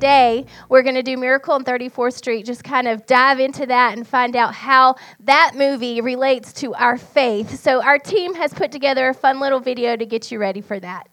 Today, we're going to do Miracle on 34th Street, just kind of dive into that and find out how that movie relates to our faith. So, our team has put together a fun little video to get you ready for that.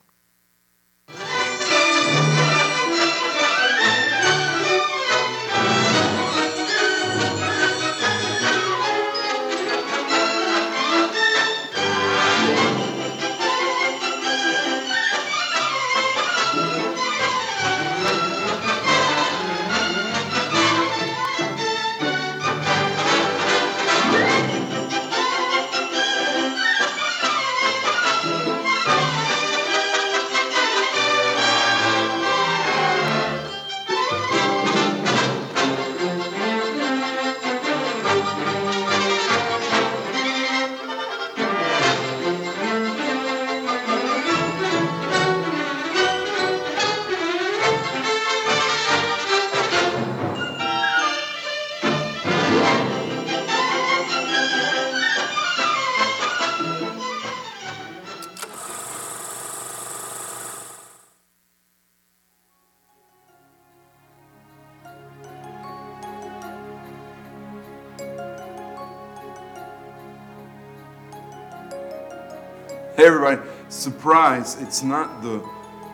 Surprise, it's not the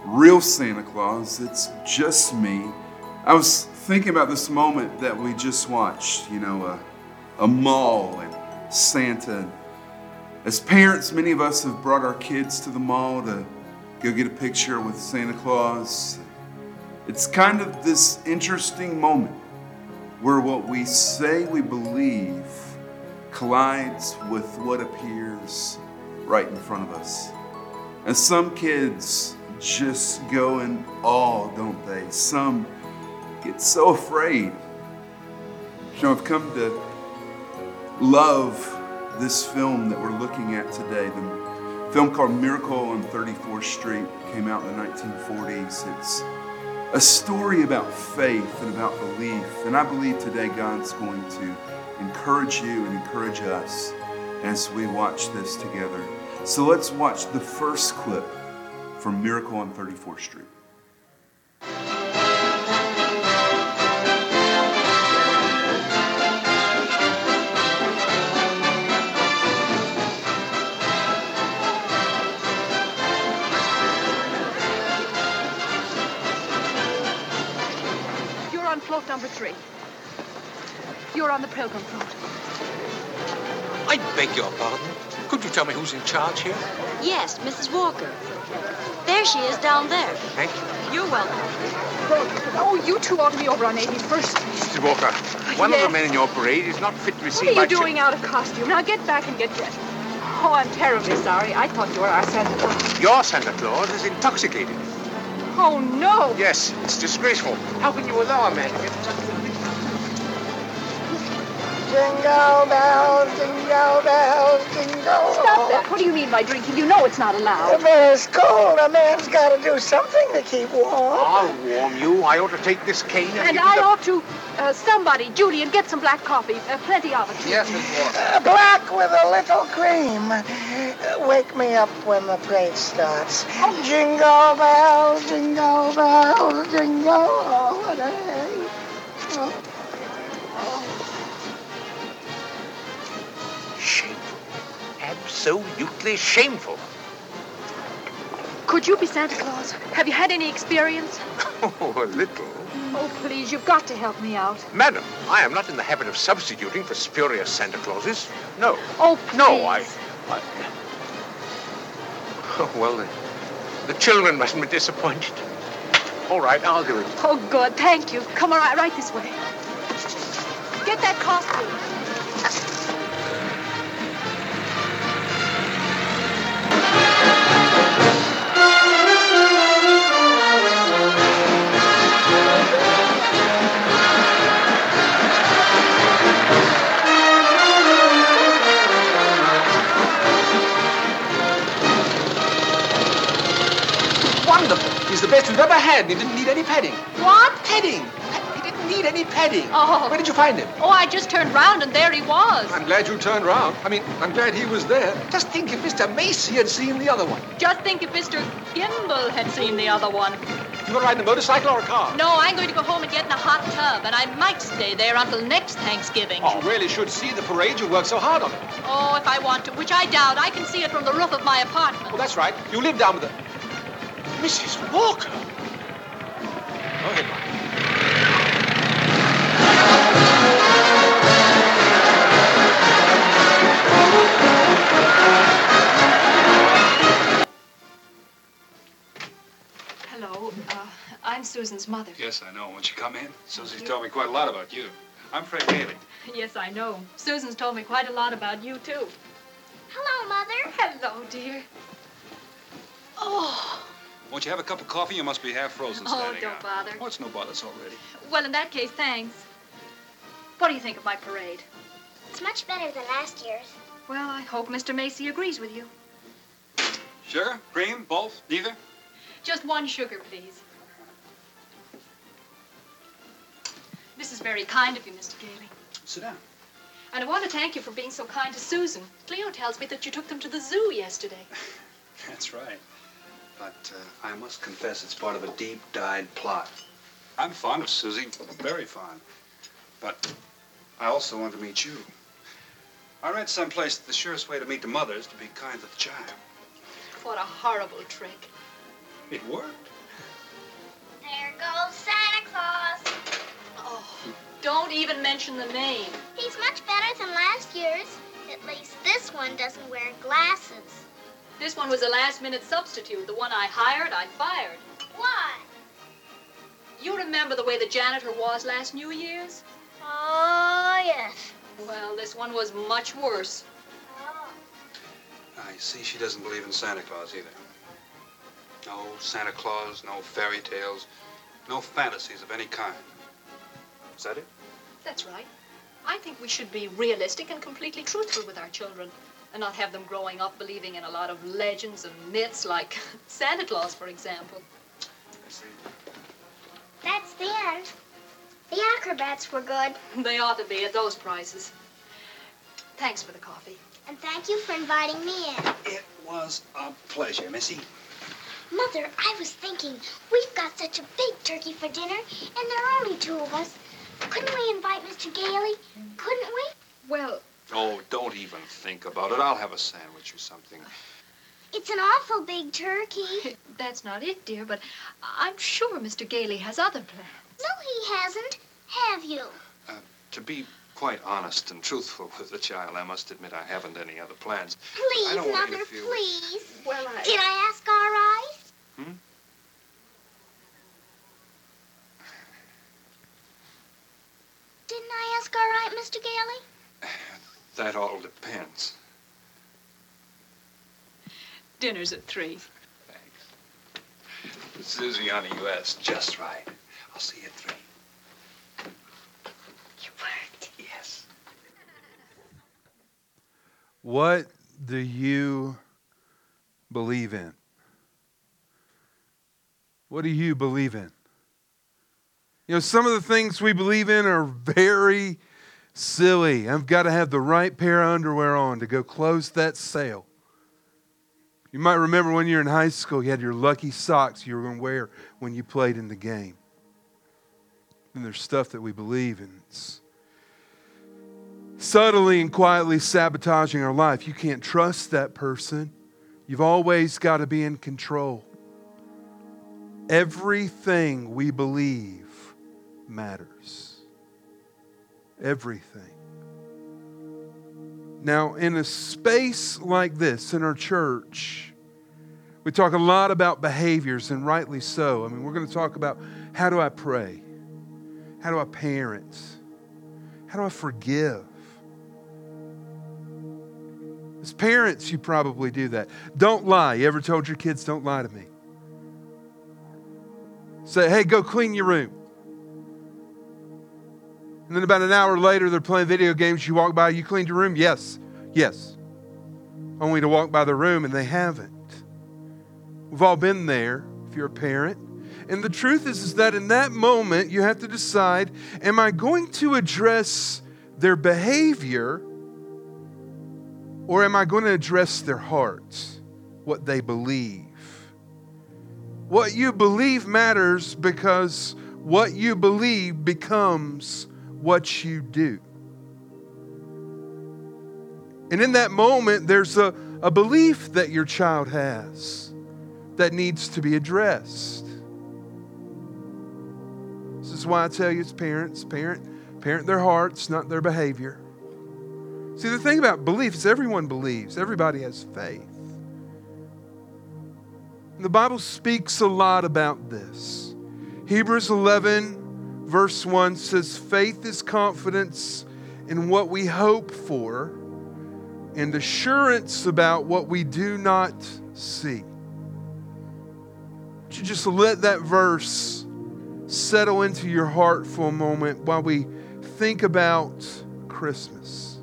real Santa Claus, it's just me. I was thinking about this moment that we just watched, you know, a, a mall and Santa. As parents, many of us have brought our kids to the mall to go get a picture with Santa Claus. It's kind of this interesting moment where what we say we believe collides with what appears right in front of us. And some kids just go in awe, don't they? Some get so afraid. Know, I've come to love this film that we're looking at today. The film called Miracle on 34th Street came out in the 1940s. It's a story about faith and about belief. And I believe today God's going to encourage you and encourage us as we watch this together. So let's watch the first clip from Miracle on 34th Street. You're on float number three. You're on the pilgrim float. I beg your pardon. Could you tell me who's in charge here? Yes, Mrs. Walker. There she is down there. Thank you. You're welcome. Oh, you two ought to be over on 81st Street. Mrs. Walker, one Yes. of the men in your parade is not fit to receive What receive are you my doing out of costume? Now get back and get dressed. Oh, I'm terribly sorry. I thought you were our Santa Claus. Your Santa Claus is intoxicated. Oh, no. Yes, it's disgraceful. How can you allow a man to get such a Jingle bells, jingle bells, jingle. Stop that. What do you mean by drinking? You know it's not The allowed. man's cold. A man's got to do something to keep warm. I'll warm you. I ought to take this cane and, And give I the... ought to, uh, somebody, Julian, get some black coffee. Uh, plenty of it. Yes, Miss Walker. Uh, black with a little cream. Uh, wake me up when the parade starts. Jingle bells, jingle bells, jingle all the day. Oh. Shameful. Absolutely shameful. Could you be Santa Claus? Have you had any experience? Oh, a little. Oh, please, you've got to help me out. Madam, I am not in the habit of substituting for spurious Santa Clauses. No. Oh, please. No, I... I... Oh, well, the, the children mustn't be disappointed. All right, I'll do it. Oh, good. Thank you. Come on, right, right this way. Get that costume. Best we've ever had, he didn't need any padding. What? Padding. He didn't need any padding. Oh. Where did you find him? Oh, I just turned round and there he was. I'm glad you turned round. I mean, I'm glad he was there. Just think if Mr. Macy had seen the other one. Just think if Mr. Gimbel had seen the other one. You want to ride in a motorcycle or a car? No, I'm going to go home and get in a hot tub, and I might stay there until next Thanksgiving. Oh, you really should see the parade. You worked so hard on it. Oh, if I want to, which I doubt. I can see it from the roof of my apartment. Well, that's right. You live down with the... Mrs. Walker. Go ahead, Mike. Hello, uh, I'm Susan's mother. Yes, I know. Won't you come in? Susie's told me quite a lot about you. I'm Fred Gailey. Yes, I know. Susan's told me quite a lot about you, too. Hello, Mother. Hello, dear. Oh, Won't you have a cup of coffee? You must be half frozen Oh, don't out. bother. Oh, it's no bother. It's all ready. well, in that case, thanks. What do you think of my parade? It's much better than last year's. Well, I hope Mr. Macy agrees with you. Sugar? Cream? Both? Neither? Just one sugar, please. This is very kind of you, Mr. Gailey. Sit down. And I want to thank you for being so kind to Susan. Cleo tells me that you took them to the zoo yesterday. That's right. But uh, I must confess it's part of a deep-dyed plot. I'm fond of Susie. Very fond. But I also want to meet you. I read someplace that the surest way to meet the mother is to be kind to the child. What a horrible trick. It worked. There goes Santa Claus. Oh, don't even mention the name. He's much better than last year's. At least this one doesn't wear glasses. This one was a last minute substitute. The one I hired, I fired. Why? You remember the way the janitor was last New Year's? Oh, yes. Well, this one was much worse. Oh. I see she doesn't believe in Santa Claus either. No Santa Claus, no fairy tales, no fantasies of any kind. Is that it? That's right. I think we should be realistic and completely truthful with our children and not have them growing up believing in a lot of legends and myths like Santa Claus, for example. I. That's the end. The acrobats were good. They ought to be at those prices. Thanks for the coffee. And thank you for inviting me in. It was a pleasure, Missy. Mother, I was thinking, we've got such a big turkey for dinner, and there are only two of us. Couldn't we invite Mr. Gailey? Couldn't we? Well, Oh, don't even think about it. I'll have a sandwich or something. It's an awful big turkey. that's not it, dear, but I'm sure Mr. Gailey has other plans. No, he hasn't. Have you? To be quite honest and truthful with the child, I must admit I haven't any other plans. Please, I don't want Mother, to feel- please. Well, I... Did I ask all right? Hmm? Didn't I ask all right, Mr. Gailey? That all depends. Dinner's at three. Thanks. Susie on the U.S. Just right. I'll see you at three. You worked. Yes. What do you believe in? What do you believe in? You know, some of the things we believe in are very silly. I've got to have the right pair of underwear on to go close that sale. You might remember when you were in high school, you had your lucky socks you were going to wear when you played in the game. And there's stuff that we believe in. It's subtly and quietly sabotaging our life. You can't trust that person. You've always got to be in control. Everything we believe matters. Everything. Now, in a space like this, in our church, we talk a lot about behaviors, and rightly so. I mean, we're going to talk about how do I pray? How do I parent? How do I forgive? As parents, you probably do that. Don't lie. You ever told your kids, don't lie to me? Say, hey, go clean your room. And then about an hour later, they're playing video games. You walk by, you cleaned your room? Yes, yes. Only to walk by the room and they haven't. We've all been there if you're a parent. And the truth is, is that in that moment, you have to decide am I going to address their behavior or am I going to address their hearts, what they believe? What you believe matters because what you believe becomes what you do. And in that moment, there's a, a belief that your child has that needs to be addressed. This is why I tell you, as parents, parent, parent their hearts, not their behavior. See, the thing about belief is everyone believes, everybody has faith. And the Bible speaks a lot about this. Hebrews 11, verse 1 says, Faith is confidence in what we hope for and assurance about what we do not see. Would you just let that verse settle into your heart for a moment while we think about Christmas?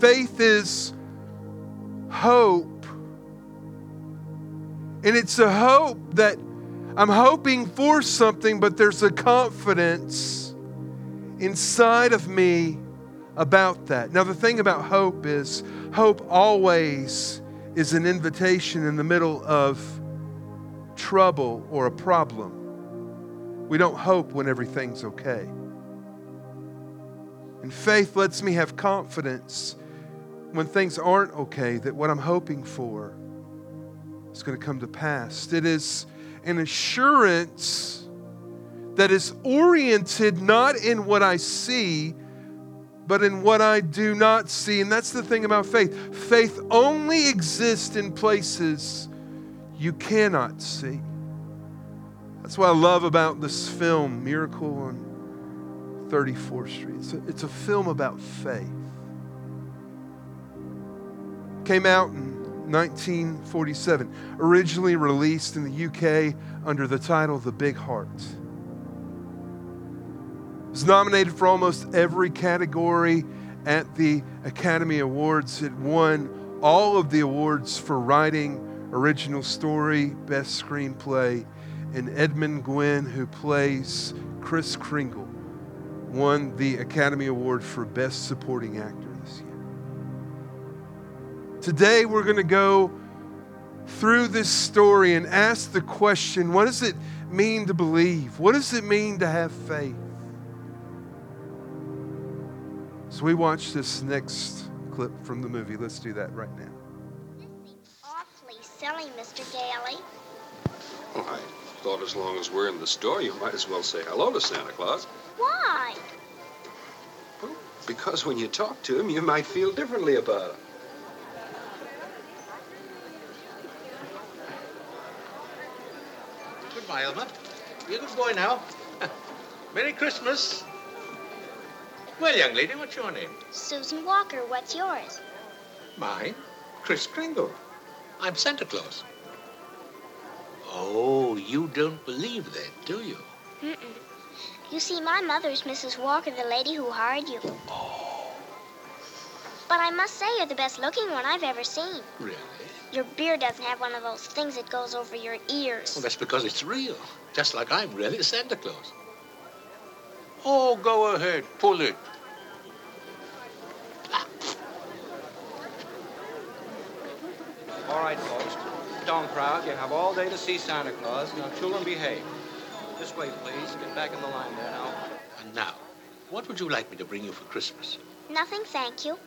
Faith is hope. And it's a hope that I'm hoping for something, but there's a confidence inside of me about that. Now, the thing about hope is, hope always is an invitation in the middle of trouble or a problem. We don't hope when everything's okay. And faith lets me have confidence when things aren't okay that what I'm hoping for is going to come to pass. It is an assurance that is oriented not in what I see, but in what I do not see. And that's the thing about faith faith only exists in places you cannot see. That's what I love about this film, Miracle on 34th Street. It's a, it's a film about faith. Came out in 1947, originally released in the UK under the title The Big Heart. It was nominated for almost every category at the Academy Awards. It won all of the awards for writing, original story, best screenplay, and Edmund Gwenn, who plays Kris Kringle, won the Academy Award for Best Supporting Actor. Today, we're going to go through this story and ask the question what does it mean to believe? What does it mean to have faith? So, we watch this next clip from the movie. Let's do that right now. Awfully silly, Mr. Gailey. Well, I thought as long as we're in the store, you might as well say hello to Santa Claus. Why? Well, because when you talk to him, you might feel differently about him. Goodbye, Elmer. Be a good boy now. Merry Christmas. Well, young lady, what's your name? Susan Walker, what's yours? Mine? Kris Kringle. I'm Santa Claus. Oh, you don't believe that, do you? Mm-mm. You see, my mother's Mrs. Walker, the lady who hired you. Oh. But I must say you're the best looking one I've ever seen. Really? Your beard doesn't have one of those things that goes over your ears. Well, that's because it's real. Just like I'm really Santa Claus. Oh, go ahead. Pull it. All right, folks. Don't crowd. You have all day to see Santa Claus. Now, children, behave. This way, please. Get back in the line there now. And now, what would you like me to bring you for Christmas? Nothing, thank you.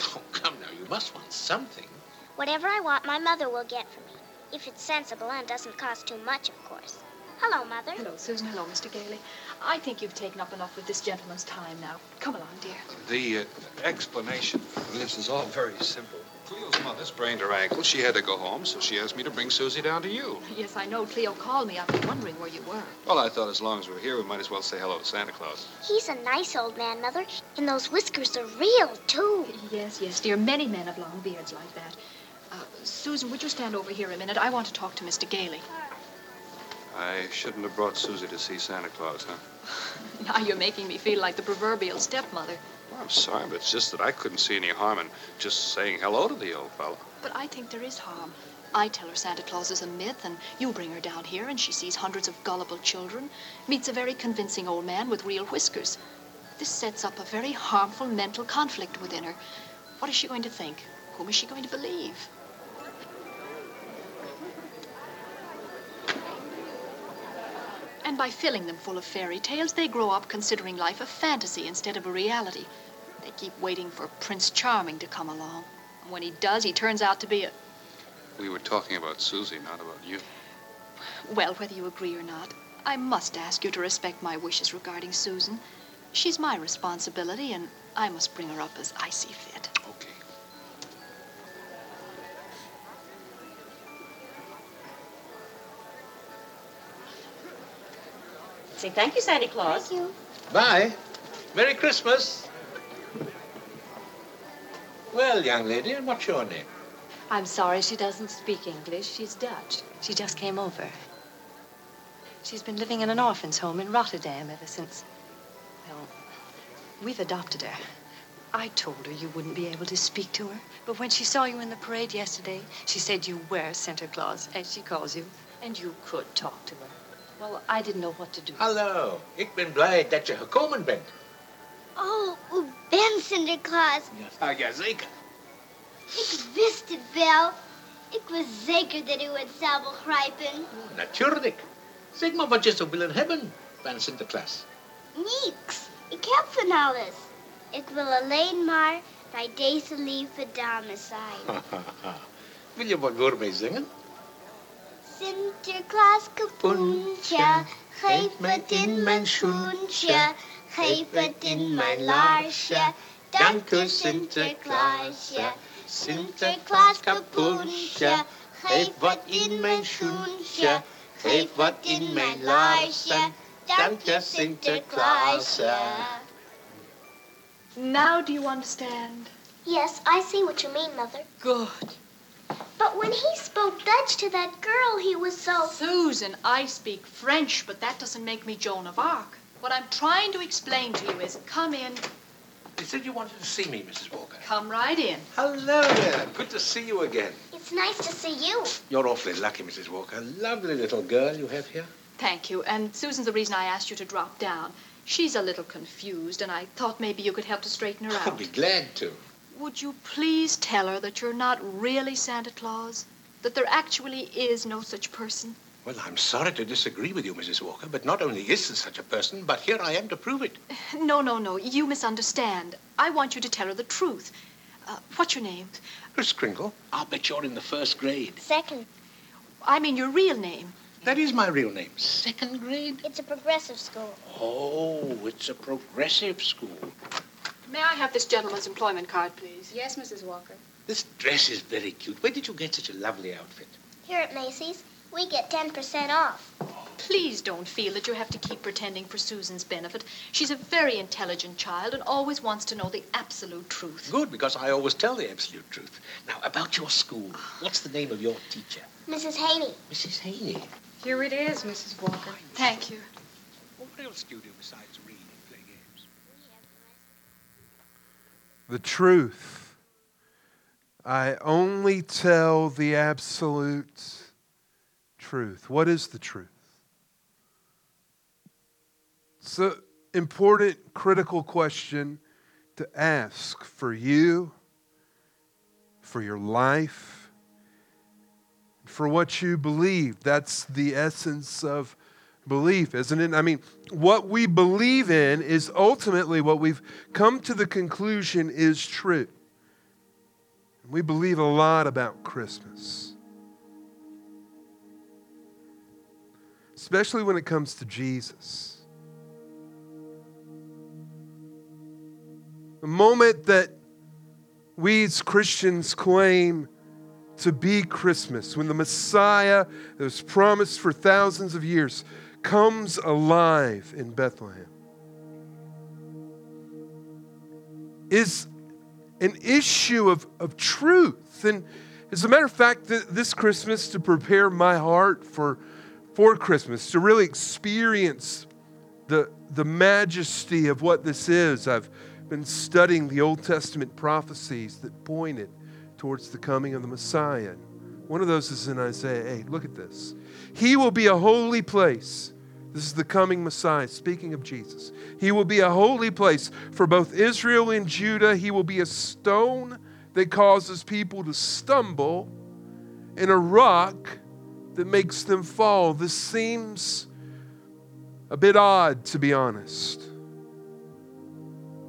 Oh, come now. You must want something. Whatever I want, my mother will get for me. If it's sensible and doesn't cost too much, of course. Hello, Mother. Hello, Susan. Hello, Mr. Gailey. I think you've taken up enough of this gentleman's time now. Come along, dear. The uh, explanation for this is all very simple. Cleo's mother sprained her ankle. She had to go home, so she asked me to bring Susie down to you. Yes, I know. Cleo called me. I've been wondering where you were. Well, I thought as long as we're here, we might as well say hello to Santa Claus. He's a nice old man, Mother. And those whiskers are real, too. Yes, yes, dear. Many men have long beards like that. Susan, would you stand over here a minute? I want to talk to Mr. Gailey. I shouldn't have brought Susie to see Santa Claus, huh? Now you're making me feel like the proverbial stepmother. Well, I'm sorry, but it's just that I couldn't see any harm in just saying hello to the old fellow. But I think there is harm. I tell her Santa Claus is a myth, and you bring her down here, and she sees hundreds of gullible children, meets a very convincing old man with real whiskers. This sets up a very harmful mental conflict within her. What is she going to think? Whom is she going to believe? And by filling them full of fairy tales, they grow up considering life a fantasy instead of a reality. They keep waiting for Prince Charming to come along. And when he does, he turns out to be a. We were talking about Susie, not about you. Well, whether you agree or not, I must ask you to respect my wishes regarding Susan. She's my responsibility, and I must bring her up as I see fit. Say thank you, Santa Claus. Thank you. Bye. Merry Christmas. Well, young lady, and what's your name? I'm sorry she doesn't speak English. She's Dutch. She just came over. She's been living in an orphan's home in Rotterdam ever since. Well, we've adopted her. I told her you wouldn't be able to speak to her, but when she saw you in the parade yesterday, she said you were Santa Claus, as she calls you, and you could talk to her. Well, I didn't know what to do. Hallo, ik ben blij dat je gekomen bent. Oh, u bent Sinterklaas. Ja, jazeker. Ik wist het wel. Ik was zeker dat u het zou begrijpen. Natuurlijk. Zeg maar wat je zou willen hebben van Sinterklaas. Niks. Ik heb van alles. Ik wil alleen maar bij deze lieve dame zijn. Wil je wat voor mij zingen? Sinterklaas kapoentje, geef het in mijn schoentje. Geef het in mijn laarsje. Dank u Sinterklaasje. Sinterklaas kapoentje, geef wat in mijn schoentje. Geef wat in mijn laarsje. Dank je Sinterklaasje. Now do you understand? Yes, I see what you mean, Mother. Good. But when he spoke Dutch to that girl, he was so. Susan, I speak French, but that doesn't make me Joan of Arc. What I'm trying to explain to you is come in. You said you wanted to see me, Mrs. Walker. Come right in. Hello there. Good to see you again. It's nice to see you. You're awfully lucky, Mrs. Walker. Lovely little girl you have here. Thank you. And Susan's the reason I asked you to drop down. She's a little confused, and I thought maybe you could help to straighten her out. I'll out. be glad to. Would you please tell her that you're not really Santa Claus? That there actually is no such person? Well, I'm sorry to disagree with you, Mrs. Walker, but not only is there such a person, but here I am to prove it. No, no, no. You misunderstand. I want you to tell her the truth. Uh, what's your name? Kris Kringle, I'll bet you're in the first grade. Second. I mean your real name. That is my real name. Second grade? It's a progressive school. Oh, it's a progressive school. May I have this gentleman's employment card, please? Yes, Mrs. Walker. This dress is very cute. Where did you get such a lovely outfit? Here at Macy's, we get 10% off. Please don't feel that you have to keep pretending for Susan's benefit. She's a very intelligent child and always wants to know the absolute truth. Good, because I always tell the absolute truth. Now, about your school. What's the name of your teacher? Mrs. Haney. Mrs. Haney. Here it is, Mrs. Walker. Thank you. Well, what else do you do besides read and play games? The truth. I only tell the absolute truth. What is the truth? It's an important, critical question to ask for you, for your life, for what you believe. That's the essence of belief, isn't it? I mean, what we believe in is ultimately what we've come to the conclusion is true. We believe a lot about Christmas, especially when it comes to Jesus. The moment that we as Christians claim to be Christmas, when the Messiah that was promised for thousands of years comes alive in Bethlehem, is an issue of, of truth. And as a matter of fact, th- this Christmas, to prepare my heart for, for Christmas, to really experience the, the majesty of what this is, I've been studying the Old Testament prophecies that pointed towards the coming of the Messiah. One of those is in Isaiah 8. Look at this. He will be a holy place. This is the coming Messiah, speaking of Jesus. He will be a holy place for both Israel and Judah. He will be a stone that causes people to stumble and a rock that makes them fall. This seems a bit odd, to be honest.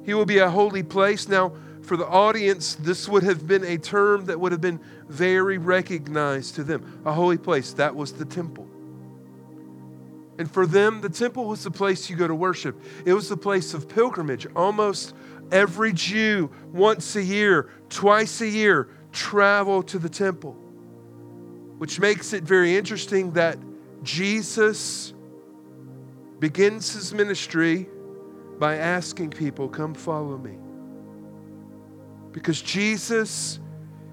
He will be a holy place. Now, for the audience, this would have been a term that would have been very recognized to them. A holy place, that was the temple. And for them, the temple was the place you go to worship. It was the place of pilgrimage. Almost every Jew, once a year, twice a year, travel to the temple. Which makes it very interesting that Jesus begins his ministry by asking people, Come follow me. Because Jesus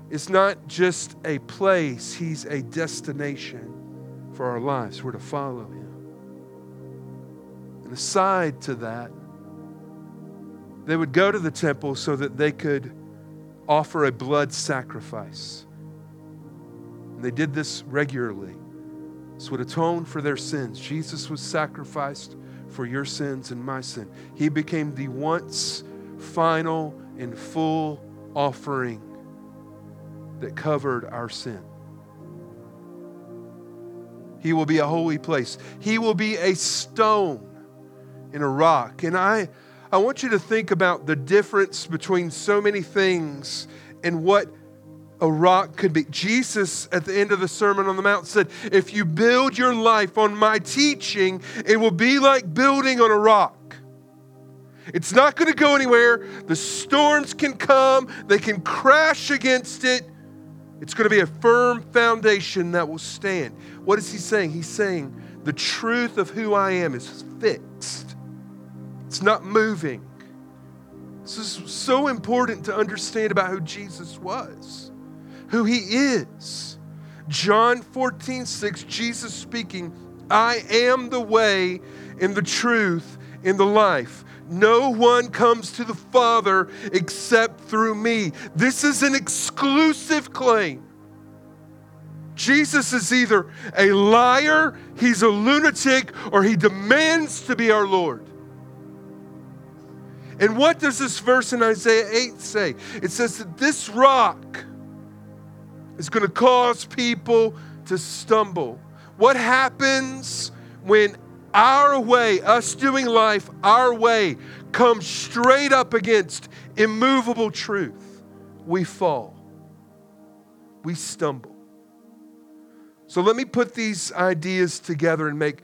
is not just a place, he's a destination for our lives. We're to follow him. And aside to that, they would go to the temple so that they could offer a blood sacrifice. And they did this regularly. This would atone for their sins. Jesus was sacrificed for your sins and my sin. He became the once final and full offering that covered our sin. He will be a holy place. He will be a stone in a rock. And I, I want you to think about the difference between so many things and what a rock could be. Jesus, at the end of the Sermon on the Mount, said, If you build your life on my teaching, it will be like building on a rock. It's not going to go anywhere. The storms can come, they can crash against it. It's going to be a firm foundation that will stand. What is he saying? He's saying the truth of who I am is fixed. It's not moving. This is so important to understand about who Jesus was, who he is. John 14, 6, Jesus speaking, I am the way and the truth and the life. No one comes to the Father except through me. This is an exclusive claim. Jesus is either a liar, he's a lunatic, or he demands to be our Lord. And what does this verse in Isaiah 8 say? It says that this rock is going to cause people to stumble. What happens when our way, us doing life our way, comes straight up against immovable truth? We fall, we stumble. So let me put these ideas together and make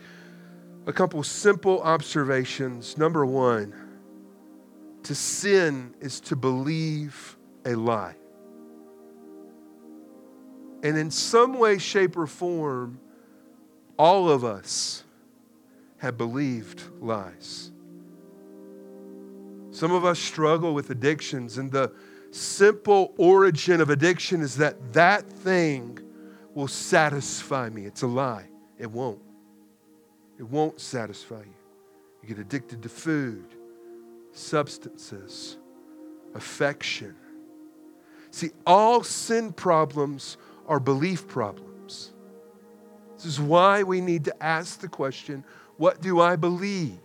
a couple simple observations. Number one, to sin is to believe a lie. And in some way, shape, or form, all of us have believed lies. Some of us struggle with addictions, and the simple origin of addiction is that that thing will satisfy me. It's a lie. It won't. It won't satisfy you. You get addicted to food substances, affection. See, all sin problems are belief problems. This is why we need to ask the question what do I believe?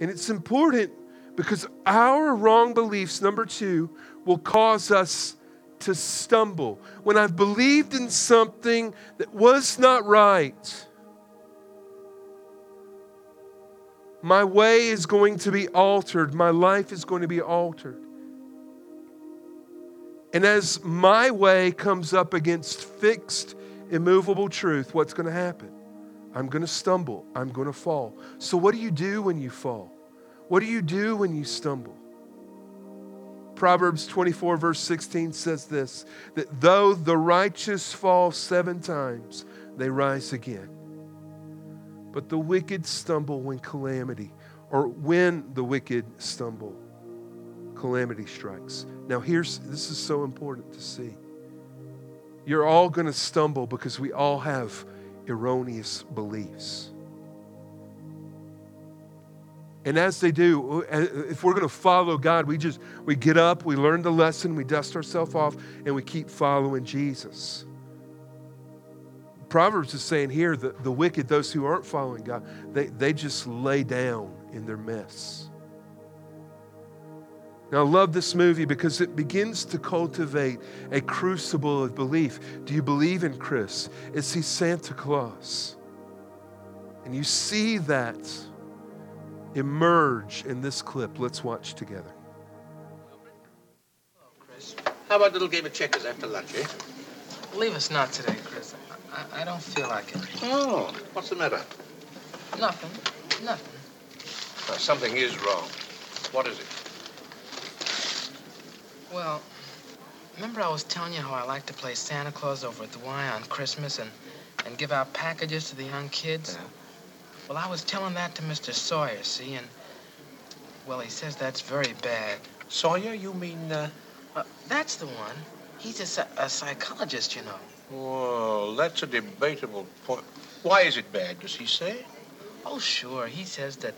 And it's important because our wrong beliefs, number two, will cause us to stumble. When I've believed in something that was not right, My way is going to be altered. My life is going to be altered. And as my way comes up against fixed, immovable truth, what's going to happen? I'm going to stumble. I'm going to fall. So, what do you do when you fall? What do you do when you stumble? Proverbs 24, verse 16 says this that though the righteous fall seven times, they rise again. But the wicked stumble when calamity, or when the wicked stumble, calamity strikes. Now, here's this is so important to see. You're all going to stumble because we all have erroneous beliefs. And as they do, uh, if we're going to follow God, we just we get up, we learn the lesson, we dust ourselves off, and we keep following Jesus. Proverbs is saying here that the wicked, those who aren't following God, they, they just lay down in their mess. Now, I love this movie because it begins to cultivate a crucible of belief. Do you believe in Chris? Is he Santa Claus? And you see that emerge in this clip. Let's watch together. Hello, Chris. How about a little game of checkers after lunch, eh? Believe us not today, Chris. I, I don't feel like it. Oh, what's the matter? Nothing. Nothing. Well, something is wrong. What is it? Well, remember I was telling you how I like to play Santa Claus over at the Y on Christmas and, and give out packages to the young kids? Yeah. Well, I was telling that to Mr. Sawyer, see, and, well, he says that's very bad. Sawyer, you mean, uh... uh that's the one. He's a, a psychologist, you know. Well, that's a debatable point. Why is it bad, does he say? Oh, sure. He says that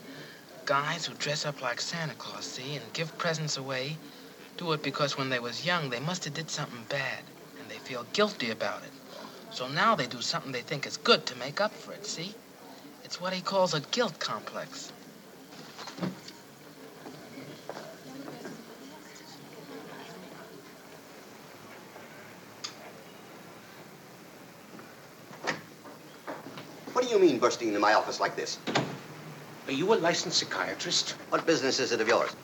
guys who dress up like Santa Claus, see, and give presents away, do it because when they was young, they must have did something bad, and they feel guilty about it. So now they do something they think is good to make up for it, see? It's what he calls a guilt complex. What do you mean bursting into my office like this? Are you a licensed psychiatrist? What business is it of yours?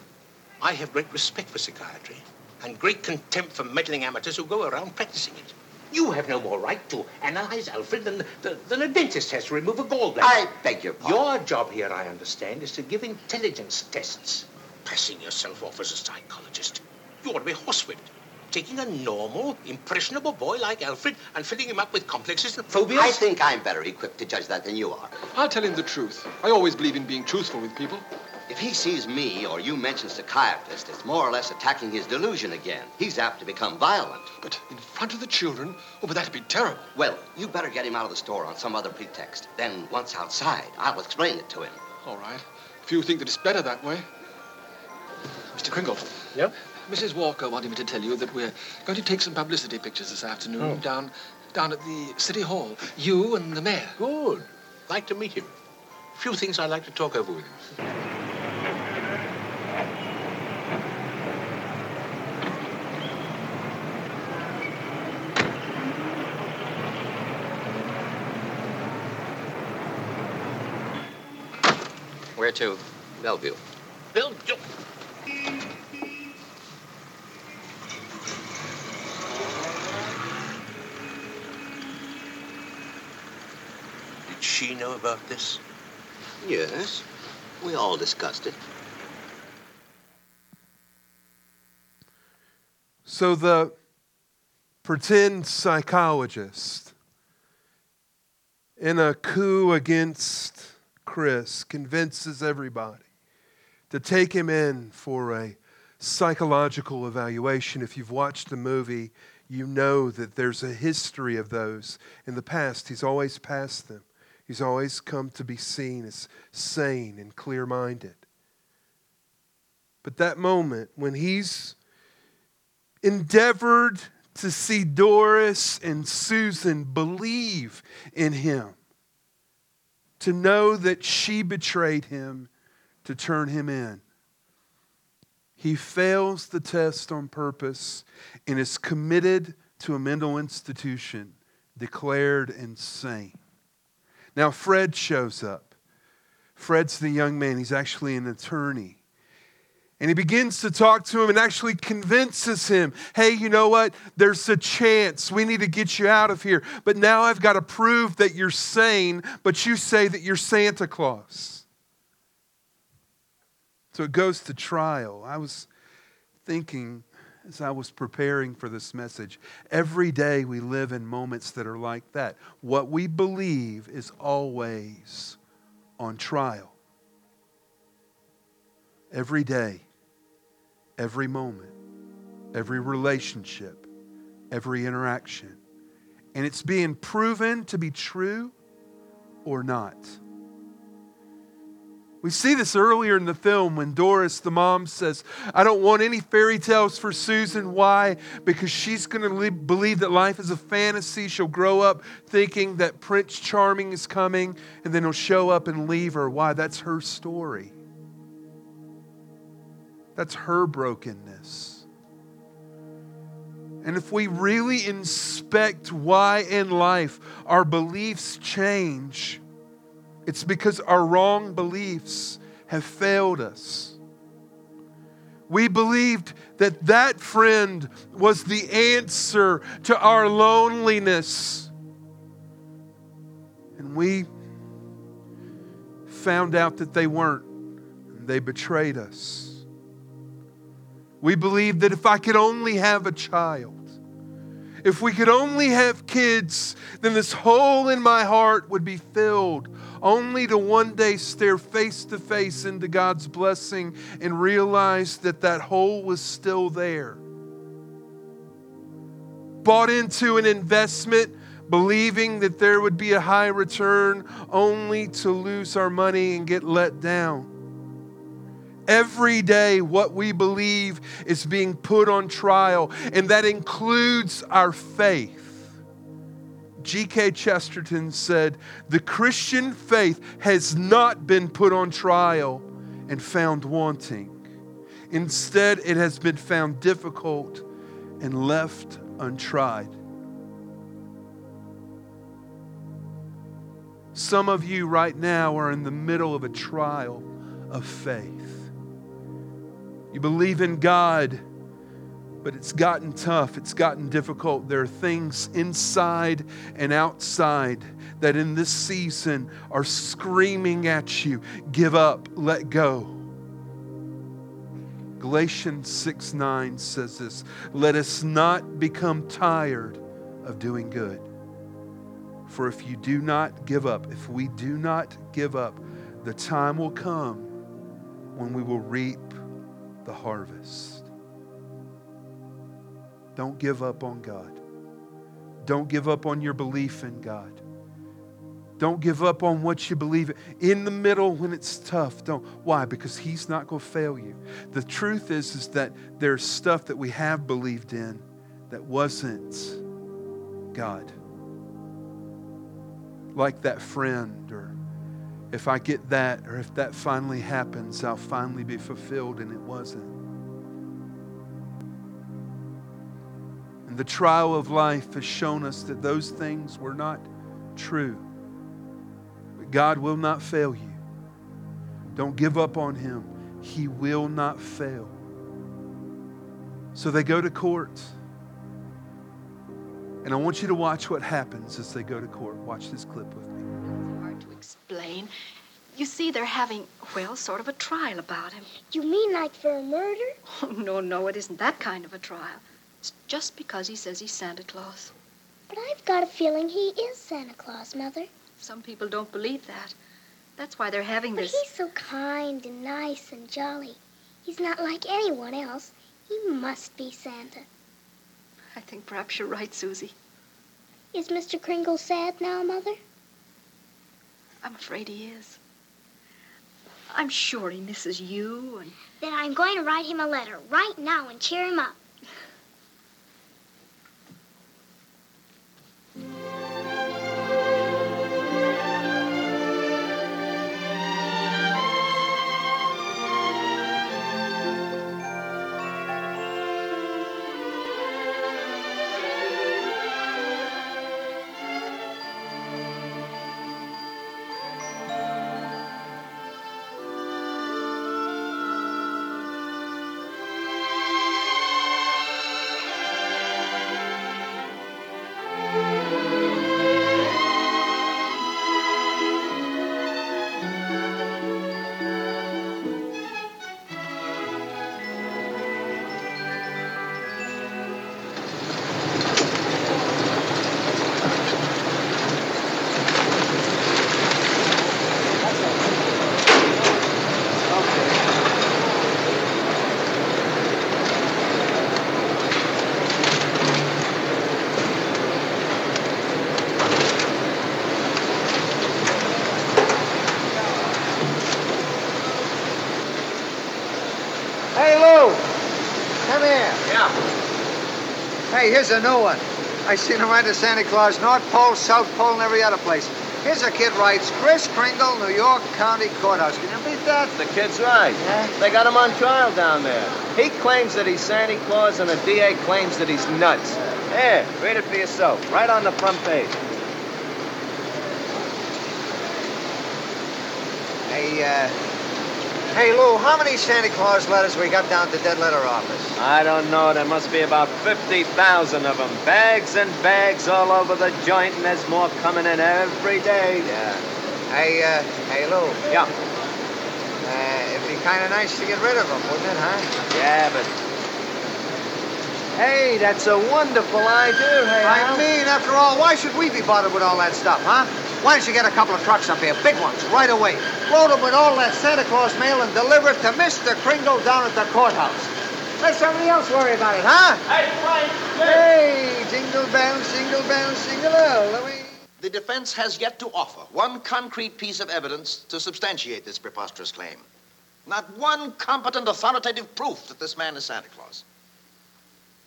I have great respect for psychiatry and great contempt for meddling amateurs who go around practicing it. You have no more right to analyze Alfred than, than, than a dentist has to remove a gallbladder. I beg your pardon. Your job here, I understand, is to give intelligence tests. Passing yourself off as a psychologist. You ought to be horsewhipped. Taking a normal, impressionable boy like Alfred and filling him up with complexes and phobias. I think I'm better equipped to judge that than you are. I'll tell him the truth. I always believe in being truthful with people. If he sees me or you mention psychiatrist, it's more or less attacking his delusion again. He's apt to become violent. But in front of the children? Oh, but that'd be terrible. Well, you better get him out of the store on some other pretext. Then, once outside, I'll explain it to him. All right. If you think that it's better that way. Mr. Kringle. Yep? Mrs. Walker wanted me to tell you that we're going to take some publicity pictures this afternoon Oh. down down at the City Hall. You and the mayor. Good. Like to meet him. Few things I'd like to talk over with him. Where to? Bellevue. Bill, you... Did she know about this? Yes. We all discussed it. So the pretend psychologist in a coup against Chris convinces everybody to take him in for a psychological evaluation. If you've watched the movie, you know that there's a history of those in the past. He's always passed them. He's always come to be seen as sane and clear minded. But that moment when he's endeavored to see Doris and Susan believe in him, to know that she betrayed him, to turn him in. He fails the test on purpose and is committed to a mental institution, declared insane. Now, Fred shows up. Fred's the young man, he's actually an attorney. And he begins to talk to him and actually convinces him hey, you know what? There's a chance. We need to get you out of here. But now I've got to prove that you're sane, but you say that you're Santa Claus. So it goes to trial. I was thinking as I was preparing for this message, every day we live in moments that are like that. What we believe is always on trial. Every day, every moment, every relationship, every interaction. And it's being proven to be true or not. We see this earlier in the film when Doris, the mom, says, I don't want any fairy tales for Susan. Why? Because she's going to believe that life is a fantasy. She'll grow up thinking that Prince Charming is coming, and then he'll show up and leave her. Why? That's her story. That's her brokenness. And if we really inspect why in life our beliefs change, it's because our wrong beliefs have failed us. We believed that that friend was the answer to our loneliness. And we found out that they weren't. They betrayed us. We believed that if I could only have a child, if we could only have kids, then this hole in my heart would be filled only to one day stare face to face into God's blessing and realize that that hole was still there. Bought into an investment believing that there would be a high return only to lose our money and get let down. Every day, what we believe is being put on trial, and that includes our faith. G.K. Chesterton said, The Christian faith has not been put on trial and found wanting. Instead, it has been found difficult and left untried. Some of you right now are in the middle of a trial of faith. You believe in God but it's gotten tough. It's gotten difficult. There are things inside and outside that in this season are screaming at you give up, let go. Galatians 6 9 says this Let us not become tired of doing good. For if you do not give up, if we do not give up, the time will come when we will reap the harvest. Don't give up on God. Don't give up on your belief in God. Don't give up on what you believe in the middle when it's tough. Don't. Why? Because He's not going to fail you. The truth is, is that there's stuff that we have believed in that wasn't God. Like that friend, or if I get that, or if that finally happens, I'll finally be fulfilled, and it wasn't. And the trial of life has shown us that those things were not true. But God will not fail you. Don't give up on Him, He will not fail. So they go to court. And I want you to watch what happens as they go to court. Watch this clip with me. Explain. You see, they're having, well, sort of a trial about him. You mean like for a murder? Oh, no, no, it isn't that kind of a trial. It's just because he says he's Santa Claus. But I've got a feeling he is Santa Claus, Mother. Some people don't believe that. That's why they're having but this. But he's so kind and nice and jolly. He's not like anyone else. He must be Santa. I think perhaps you're right, Susie. Is Mr. Kringle sad now, Mother? I'm afraid he is. I'm sure he misses you and. Then I'm going to write him a letter right now and cheer him up. Hey, here's a new one. I seen him write to Santa Claus, North Pole, South Pole, and every other place. Here's a kid writes, Kris Kringle, New York County Courthouse. Can you beat that? The kid's right. They got him on trial down there. He claims that he's Santa Claus, and the DA claims that he's nuts. Here, read it for yourself, right on the front page. Hey, uh, hey, Lou, how many Santa Claus letters we got down at the dead letter office? I don't know. There must be about 50,000 of them. Bags and bags all over the joint, and there's more coming in every day. Yeah. Hey, uh, hey, Lou. Yeah. Uh, it'd be kind of nice to get rid of them, wouldn't it, huh? Yeah, but. Hey, that's a wonderful idea, hey. I mean, after all, why should we be bothered with all that stuff, huh? Why don't you get a couple of trucks up here, big ones, right away? Load them with all that Santa Claus mail and deliver it to Mr. Kringle down at the courthouse. Let somebody else worry about it, huh? Hey, Frank! Hey, jingle bells, jingle bells, jingle all the way. The defense has yet to offer one concrete piece of evidence to substantiate this preposterous claim. Not one competent, authoritative proof that this man is Santa Claus.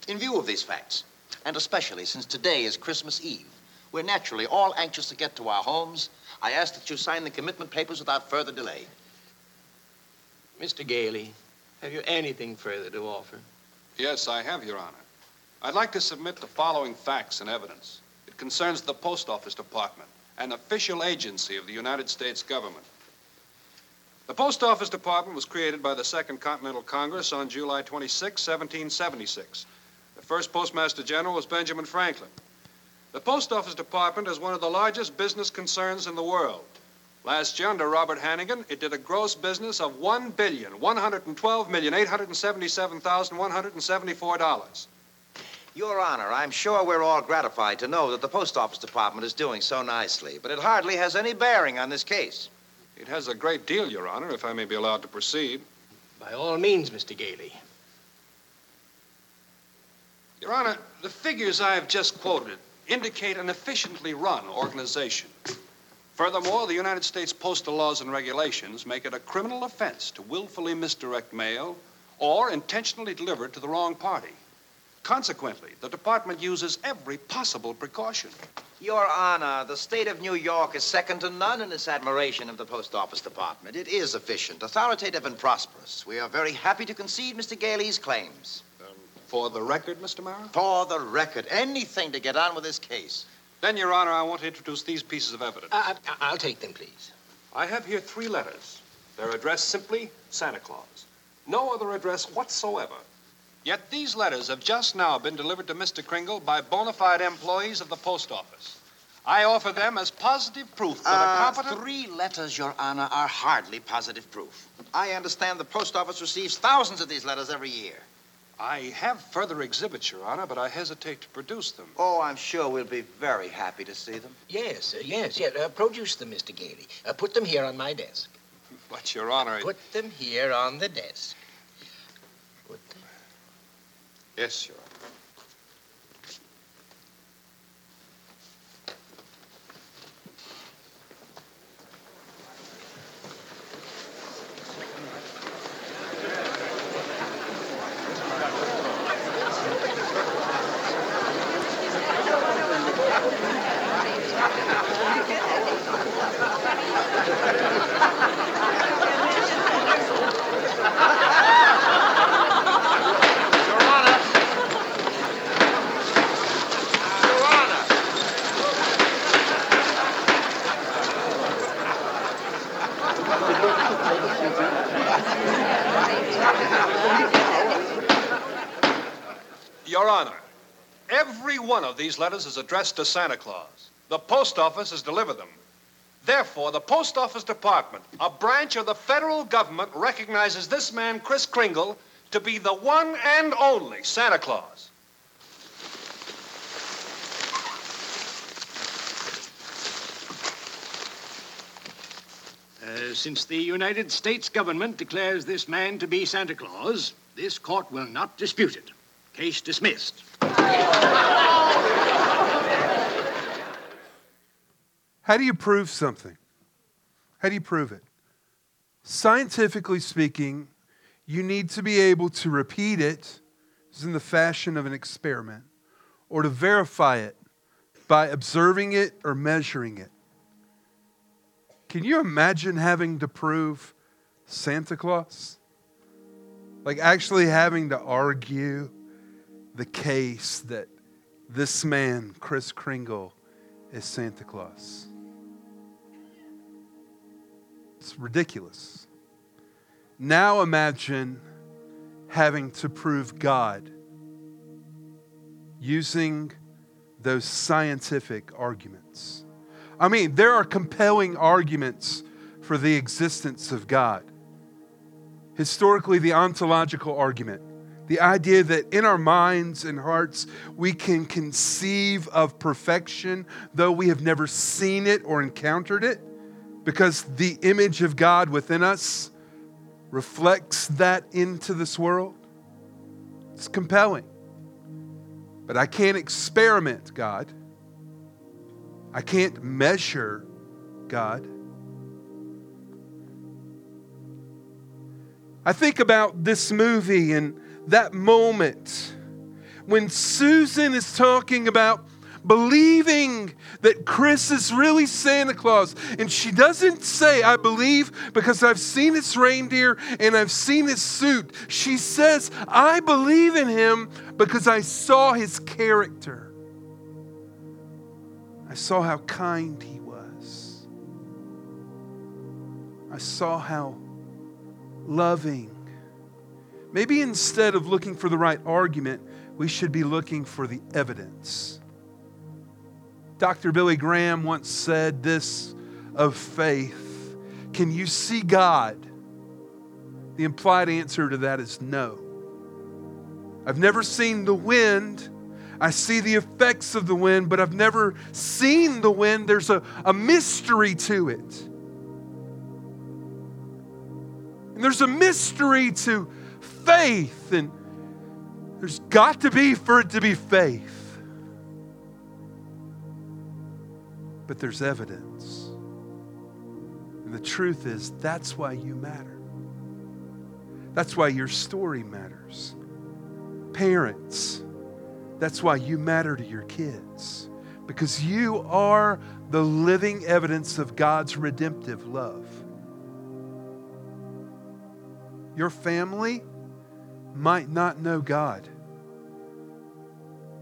In view of these facts, and especially since today is Christmas Eve, we're naturally all anxious to get to our homes. I ask that you sign the commitment papers without further delay. Mr. Gailey, have you anything further to offer? Yes, I have, Your Honor. I'd like to submit the following facts and evidence. It concerns the Post Office Department, an official agency of the United States government. The Post Office Department was created by the Second Continental Congress on July 26, 1776. The first Postmaster General was Benjamin Franklin. The Post Office Department is one of the largest business concerns in the world. Last year, under Robert Hannegan, it did a gross business of one billion one hundred and twelve million eight hundred and seventy-seven thousand one hundred and seventy-four dollars. Your Honor, I'm sure we're all gratified to know that the Post Office Department is doing so nicely, but it hardly has any bearing on this case. It has a great deal, Your Honor, if I may be allowed to proceed. By all means, Mr. Gailey. Your Honor, the figures I have just quoted indicate an efficiently run organization. Furthermore, the United States postal laws and regulations make it a criminal offense to willfully misdirect mail or intentionally deliver it to the wrong party. Consequently, the department uses every possible precaution. Your Honor, the state of New York is second to none in its admiration of the Post Office Department. It is efficient, authoritative, and prosperous. We are very happy to concede Mr. Gailey's claims. For the record, Mr. Mara? For the record, anything to get on with this case. Then, Your Honor, I want to introduce these pieces of evidence. I, I, will take them, please. I have here three letters. They're addressed simply Santa Claus. No other address whatsoever. Yet these letters have just now been delivered to Mr. Kringle by bona fide employees of the post office. I offer them as positive proof that a Uh, competent. three letters, Your Honor, are hardly positive proof. I understand the post office receives thousands of these letters every year. I have further exhibits, Your Honor, but I hesitate to produce them. Oh, I'm sure we'll be very happy to see them. Yes, uh, yes, yes. Uh, produce them, Mr. Gailey. Uh, put them here on my desk. But, Your Honor. Put them here on the desk. Put them. Yes, Your Honor. Your Honor, every one of these letters is addressed to Santa Claus. The post office has delivered them. Therefore, the Post Office Department, a branch of the federal government, recognizes this man, Kris Kringle, to be the one and only Santa Claus. Uh, since the United States government declares this man to be Santa Claus, this court will not dispute it. Case dismissed. How do you prove something? How do you prove it? Scientifically speaking, you need to be able to repeat it in the fashion of an experiment or to verify it by observing it or measuring it. Can you imagine having to prove Santa Claus? Like actually having to argue the case that this man, Kris Kringle, is Santa Claus. It's ridiculous. Now imagine having to prove God using those scientific arguments. I mean, there are compelling arguments for the existence of God. Historically, the ontological argument, the idea that in our minds and hearts we can conceive of perfection, though we have never seen it or encountered it, because the image of God within us reflects that into this world. It's compelling. But I can't experiment God. I can't measure God. I think about this movie and that moment when Susan is talking about believing that Kris is really Santa Claus. And she doesn't say, I believe because I've seen his reindeer and I've seen his suit. She says, I believe in him because I saw his character. I saw how kind he was. I saw how loving. Maybe instead of looking for the right argument, we should be looking for the evidence. Dr. Billy Graham once said this of faith Can you see God? The implied answer to that is no. I've never seen the wind. I see the effects of the wind, but I've never seen the wind. There's a, a mystery to it. And there's a mystery to faith, and there's got to be for it to be faith. But there's evidence. And the truth is, that's why you matter. That's why your story matters. Parents, that's why you matter to your kids. Because you are the living evidence of God's redemptive love. Your family might not know God,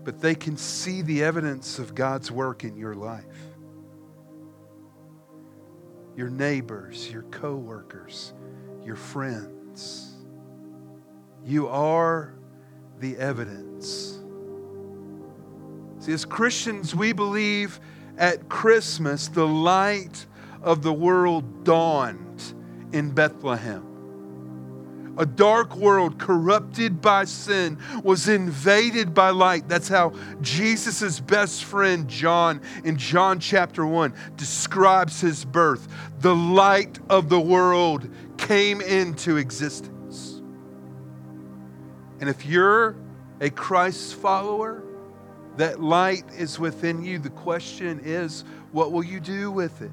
but they can see the evidence of God's work in your life your neighbors, your coworkers, your friends. You are the evidence. See, as Christians, we believe at Christmas the light of the world dawned in Bethlehem a dark world corrupted by sin was invaded by light. That's how Jesus' best friend, John, in John chapter 1, describes his birth. The light of the world came into existence. And if you're a Christ follower, that light is within you. The question is, what will you do with it?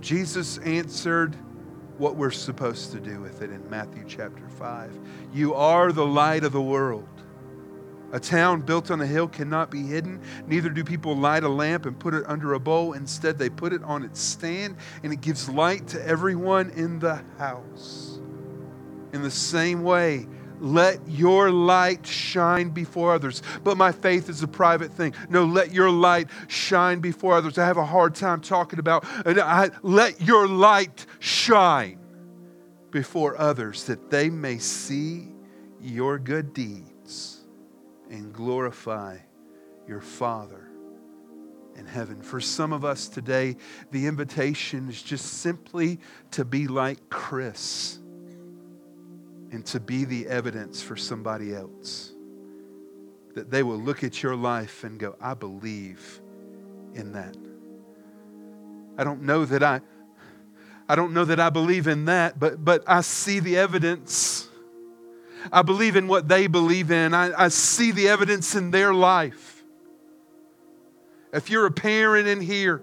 Jesus answered, what we're supposed to do with it in Matthew chapter 5. You are the light of the world. A town built on a hill cannot be hidden. Neither do people light a lamp and put it under a bowl. Instead, they put it on its stand, and it gives light to everyone in the house. In the same way, let your light shine before others. But my faith is a private thing. No, let your light shine before others. I have a hard time talking about, and I, let your light shine before others that they may see your good deeds and glorify your Father in heaven. For some of us today, the invitation is just simply to be like Kris and to be the evidence for somebody else. That they will look at your life and go, I believe in that. I don't know that I I don't know that I believe in that, but but I see the evidence. I believe in what they believe in. I, I see the evidence in their life. If you're a parent in here,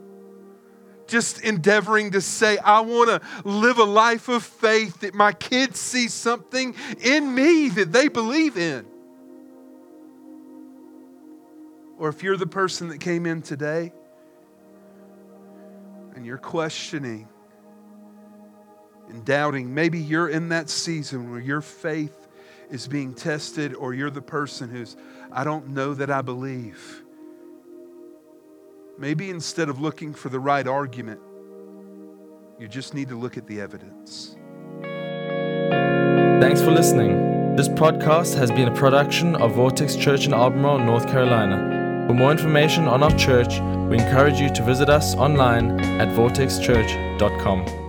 just endeavoring to say, I want to live a life of faith that my kids see something in me that they believe in. Or if you're the person that came in today and you're questioning and doubting, maybe you're in that season where your faith is being tested, or you're the person who's, I don't know that I believe. Maybe instead of looking for the right argument, you just need to look at the evidence. Thanks for listening. This podcast has been a production of Vortex Church in Albemarle, North Carolina. For more information on our church, we encourage you to visit us online at vortexchurch.com.